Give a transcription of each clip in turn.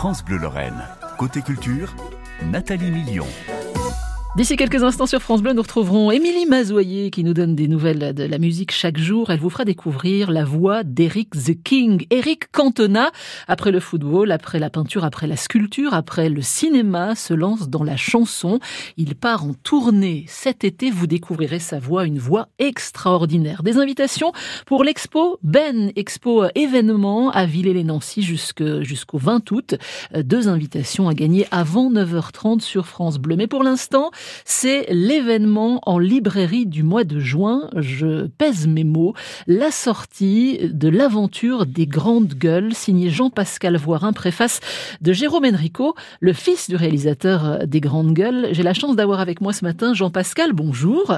France Bleu Lorraine. Côté culture, Nathalie Million. D'ici quelques instants sur France Bleu, nous retrouverons Émilie Mazoyer qui nous donne des nouvelles de la musique chaque jour. Elle vous fera découvrir la voix d'Eric the King, Eric Cantona. Après le football, après la peinture, après la sculpture, après le cinéma, se lance dans la chanson. Il part en tournée cet été. Vous découvrirez sa voix, une voix extraordinaire. Des invitations pour l'expo Ben, expo événement à Villers-les-Nancy jusqu'au 20 août. Deux invitations à gagner avant 9h30 sur France Bleu. Mais pour l'instant, c'est l'événement en librairie du mois de juin, je pèse mes mots, la sortie de l'aventure des grandes gueules, signé Jean-Pascal Voirin, préface de Jérôme Enrico, le fils du réalisateur des grandes gueules. J'ai la chance d'avoir avec moi ce matin Jean-Pascal, bonjour.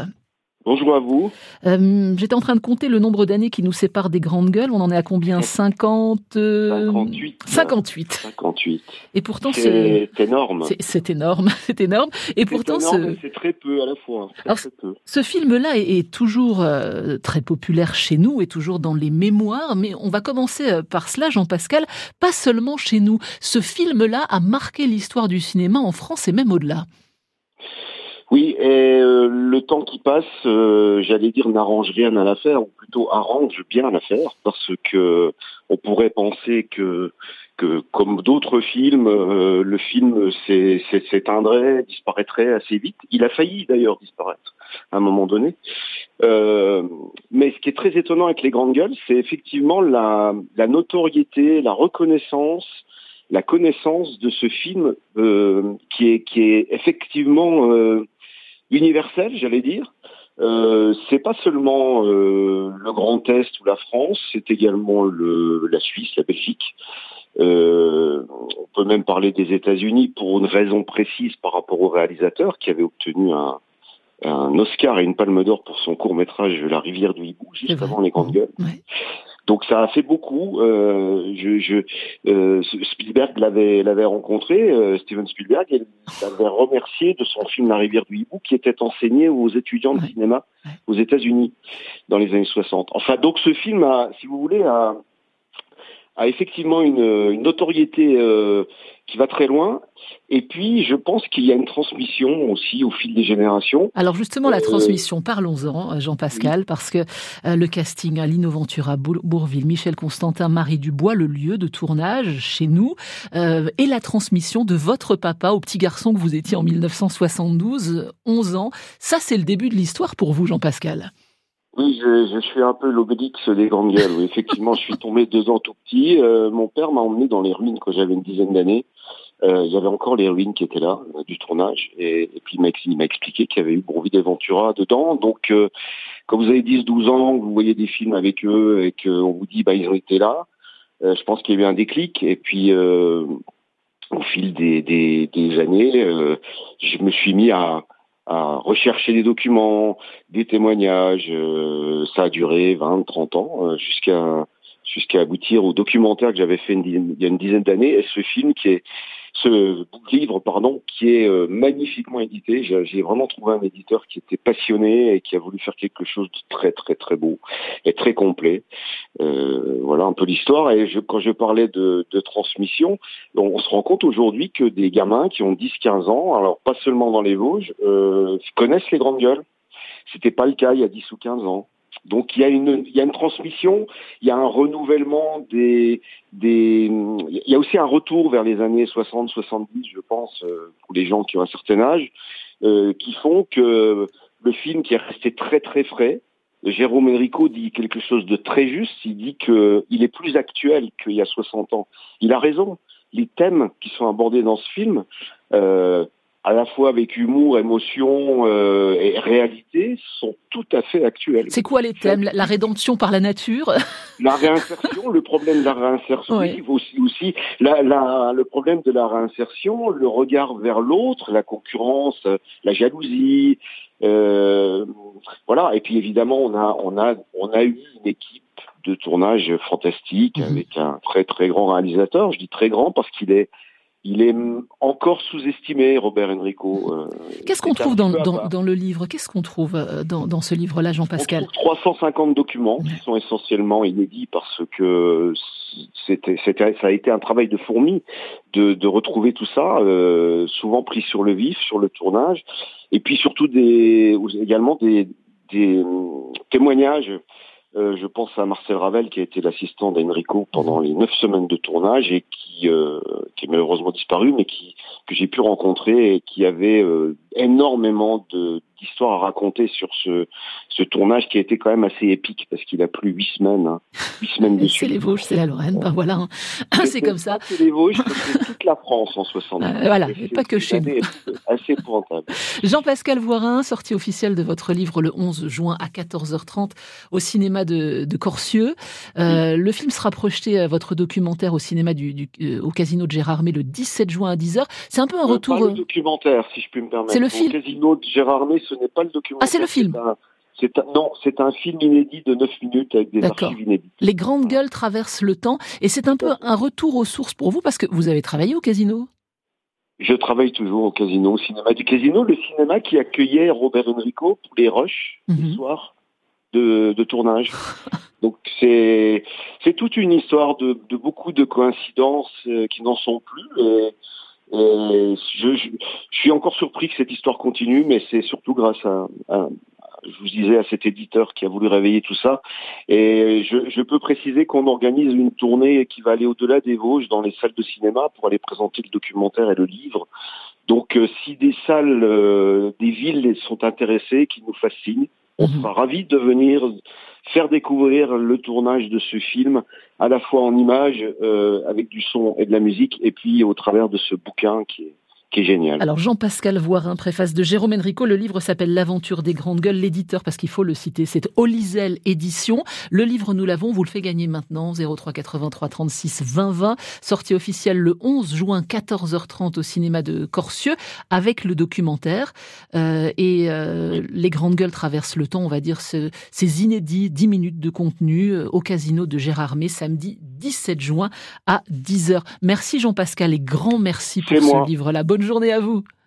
Bonjour à vous. Euh, J'étais en train de compter le nombre d'années qui nous séparent des grandes gueules. On en est à combien? 50 58. 58. 58. Et pourtant, c'est énorme. C'est énorme, c'est énorme. Et pourtant, c'est très peu à la fois. Alors, ce film-là est, est, toujours euh, très populaire chez nous, et toujours dans les mémoires. Mais on va commencer euh, par cela, Jean-Pascal. Pas seulement chez nous. Ce film-là a marqué l'histoire du cinéma en France et même au-delà. Oui, et euh, le temps qui passe, euh, j'allais dire n'arrange rien à l'affaire, ou plutôt arrange bien l'affaire, parce que on pourrait penser que, que comme d'autres films, euh, le film s'éteindrait, disparaîtrait assez vite. Il a failli d'ailleurs disparaître à un moment donné. mais ce qui est très étonnant avec les grandes gueules, c'est effectivement la, notoriété, la reconnaissance la connaissance de ce film qui est qui est effectivement universel, j'allais dire. Euh, c'est pas seulement euh, le Grand Est ou la France, c'est également le, la Suisse, la Belgique. Euh, on peut même parler des États-Unis pour une raison précise par rapport au réalisateur qui avait obtenu un, un Oscar et une Palme d'Or pour son court métrage La rivière du hibou juste avant les grandes gueules. Donc ça a fait beaucoup. Euh, je, je euh, Spielberg l'avait l'avait rencontré, euh, Steven Spielberg, et l'avait remercié de son film La rivière du hibou qui était enseigné aux étudiants de cinéma aux États-Unis dans les années 60. Enfin donc ce film a, si vous voulez, a, a effectivement une, une notoriété qui va très loin. Et puis, je pense qu'il y a une transmission aussi au fil des générations. Alors justement, la euh, transmission, parlons-en, Jean-Pascal, parce que euh, le casting à Lino Ventura, Bourville, Michel Constantin, Marie Dubois, le lieu de tournage chez nous, et la transmission de votre papa au petit garçon que vous étiez en 1972, 11 ans. Ça, c'est le début de l'histoire pour vous, Jean-Pascal. Oui, je, je, suis un peu l'obélix des grandes gueules. Oui, effectivement, je suis tombé deux ans tout petit. Euh, mon père m'a emmené dans les ruines quand j'avais une dizaine d'années. Euh, encore les ruines qui étaient là, euh, du tournage. Et, puis il m'a expliqué qu'il y avait eu Bourville d'Aventura dedans. Donc, euh, quand vous avez 10-12 ans, vous voyez des films avec eux et qu'on vous dit, bah, ils ont été là, euh, je pense qu'il y a eu un déclic. Et puis, au fil des, des, des années, je me suis mis à à rechercher des documents, des témoignages. Euh, ça a duré 20, 30 ans euh, jusqu'à jusqu'à aboutir au documentaire que j'avais fait il y a une dizaine d'années et ce film qui est ce livre pardon qui est euh, magnifiquement édité. J'ai vraiment trouvé un éditeur qui était passionné et qui a voulu faire quelque chose de très très très beau et très complet. Euh, voilà un peu l'histoire. Et je, quand je parlais de, de transmission on, se rend compte aujourd'hui que des gamins qui ont 10-15 ans alors pas seulement dans les Vosges euh, connaissent les grandes gueules. C'était pas le cas il y a 10 ou 15 ans donc il y a une il y a une transmission, il y a un renouvellement des des il y a aussi un retour vers les années 60 70 je pense euh, pour les gens qui ont un certain âge euh, qui font que le film qui est resté très très frais Jérôme Enrico dit quelque chose de très juste, il dit que il est plus actuel qu'il y a 60 ans. Il a raison. Les thèmes qui sont abordés dans ce film euh, à la fois avec humour, émotion euh, et réalité, sont tout à fait actuels. C'est quoi les thèmes? La rédemption par la nature? La réinsertion, le problème de la réinsertion, oui. aussi, aussi la, la, le problème de la réinsertion, le regard vers l'autre, la concurrence, la jalousie, euh, voilà. Et puis évidemment, on a, on a, on a eu une équipe de tournage fantastique mhm. avec un très très grand réalisateur. Je dis très grand parce qu'il est il est encore sous-estimé, Robert Enrico. Euh, Qu'est-ce qu'on trouve dans, dans, le livre? Qu'est-ce qu'on trouve dans, dans ce livre-là, Jean-Pascal? 350 documents qui sont essentiellement inédits parce que c'était, ça a été un travail de fourmi de, de retrouver tout ça, euh, souvent pris sur le vif, sur le tournage, et puis surtout des, également des, des témoignages euh, je pense à Marcel Ravel qui a été l'assistant d'Enrico pendant les neuf semaines de tournage et qui, euh, qui est malheureusement disparu, mais qui que j'ai pu rencontrer et qui avait euh, énormément de d'histoires à raconter sur ce ce tournage qui a été quand même assez épique parce qu'il a plu huit semaines, hein, huit semaines dessus. C'est les Vosges, c'est la Lorraine, ben voilà, hein. c'est comme ça. C'est les Vosges, c'est toute la France en 60 euh, voilà, pas que chez nous. Assez épouvantable. Jean-Pascal Voirin, sortie officielle de votre livre le 11 juin à 14h30 au cinéma de, de Corsieux. Euh, le film sera projeté à votre documentaire au cinéma du, du euh, au casino de Gérardmer le 17 juin à 10h. C'est un peu un retour. Pas le documentaire, si je puis me permettre. Le film. Casino de Gérardmer, ce n'est pas le documentaire. Ah, c'est le film. Un, non, c'est un film inédit de 9 minutes avec des archives inédites. Les grandes gueules traversent le temps et c'est un peu un retour aux sources pour vous parce que vous avez travaillé au casino. Je travaille toujours au casino, au cinéma du casino, le cinéma qui accueillait Robert Enrico pour les rushs mm le soir de, de tournage. Donc c'est c'est toute une histoire de, de beaucoup de coïncidences euh, qui n'en sont plus. Et, et je, je, je, suis encore surpris que cette histoire continue, mais c'est surtout grâce à, à, je vous disais, à cet éditeur qui a voulu réveiller tout ça. Et je, je peux préciser qu'on organise une tournée qui va aller au-delà des Vosges dans les salles de cinéma pour aller présenter le documentaire et le livre. Donc euh, si des salles, euh, des villes sont intéressées, qui nous fascinent, on mhm. sera ravis de venir faire découvrir le tournage de ce film, à la fois en images, euh, avec du son et de la musique, et puis au travers de ce bouquin qui est qui est génial. Alors Jean-Pascal Voirin, préface de Jérôme Enrico, le livre s'appelle L'aventure des grandes gueules. L'éditeur, parce qu'il faut le citer, c'est Olizel Édition. Le livre, nous l'avons, vous le fait gagner maintenant, 03 83 36 20 20. Sortie officielle le 11 juin, 14h30 au cinéma de Corsieux, avec le documentaire. Euh, et euh, Les grandes gueules traversent le temps, on va dire, ce, ces inédits 10 minutes de contenu euh, au casino de Gérardmer, samedi 17 juin à 10h. Merci Jean-Pascal et grand merci pour ce livre-là. Bonne journée à vous.